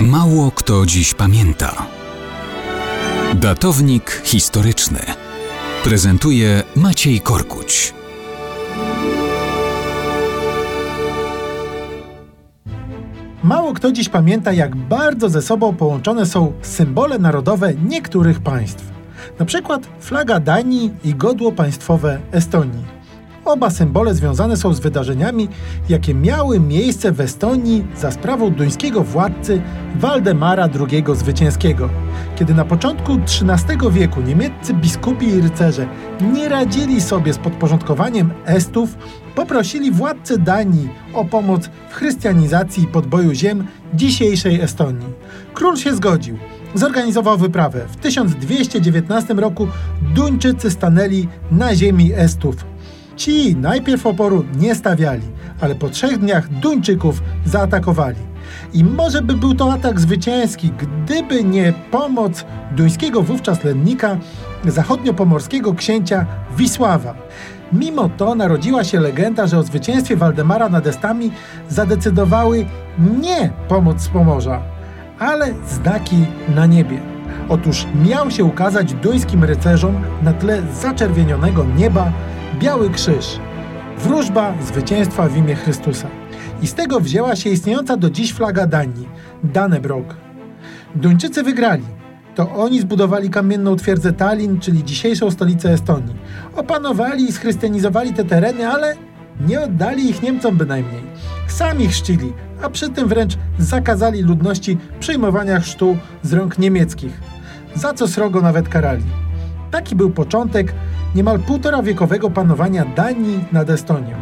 Mało kto dziś pamięta. Datownik historyczny prezentuje Maciej Korkuć. Mało kto dziś pamięta, jak bardzo ze sobą połączone są symbole narodowe niektórych państw. Na przykład flaga Danii i godło państwowe Estonii. Oba symbole związane są z wydarzeniami, jakie miały miejsce w Estonii za sprawą duńskiego władcy Waldemara II Zwycięskiego. Kiedy na początku XIII wieku niemieccy biskupi i rycerze nie radzili sobie z podporządkowaniem Estów, poprosili władcę Danii o pomoc w chrystianizacji i podboju ziem dzisiejszej Estonii. Król się zgodził. Zorganizował wyprawę. W 1219 roku Duńczycy stanęli na ziemi Estów. Ci najpierw oporu nie stawiali, ale po trzech dniach Duńczyków zaatakowali. I może by był to atak zwycięski, gdyby nie pomoc duńskiego wówczas lennika, zachodniopomorskiego księcia Wisława. Mimo to narodziła się legenda, że o zwycięstwie Waldemara nad Estami zadecydowały nie pomoc z Pomorza, ale znaki na niebie. Otóż miał się ukazać duńskim rycerzom na tle zaczerwienionego nieba Biały Krzyż. Wróżba zwycięstwa w imię Chrystusa. I z tego wzięła się istniejąca do dziś flaga Danii, Danebrog. Duńczycy wygrali. To oni zbudowali kamienną twierdzę Tallinn, czyli dzisiejszą stolicę Estonii. Opanowali i schrystianizowali te tereny, ale nie oddali ich Niemcom bynajmniej. Sami chrzcili, a przy tym wręcz zakazali ludności przyjmowania chrztu z rąk niemieckich, za co srogo nawet karali. Taki był początek niemal półtora wiekowego panowania Danii nad Estonią.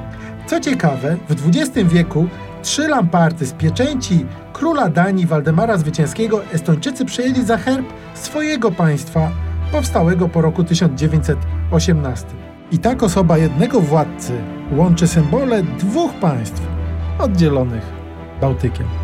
Co ciekawe, w XX wieku trzy lamparty z pieczęci króla Danii Waldemara Zwycięskiego Estończycy przyjęli za herb swojego państwa powstałego po roku 1918. I tak osoba jednego władcy łączy symbole dwóch państw oddzielonych Bałtykiem.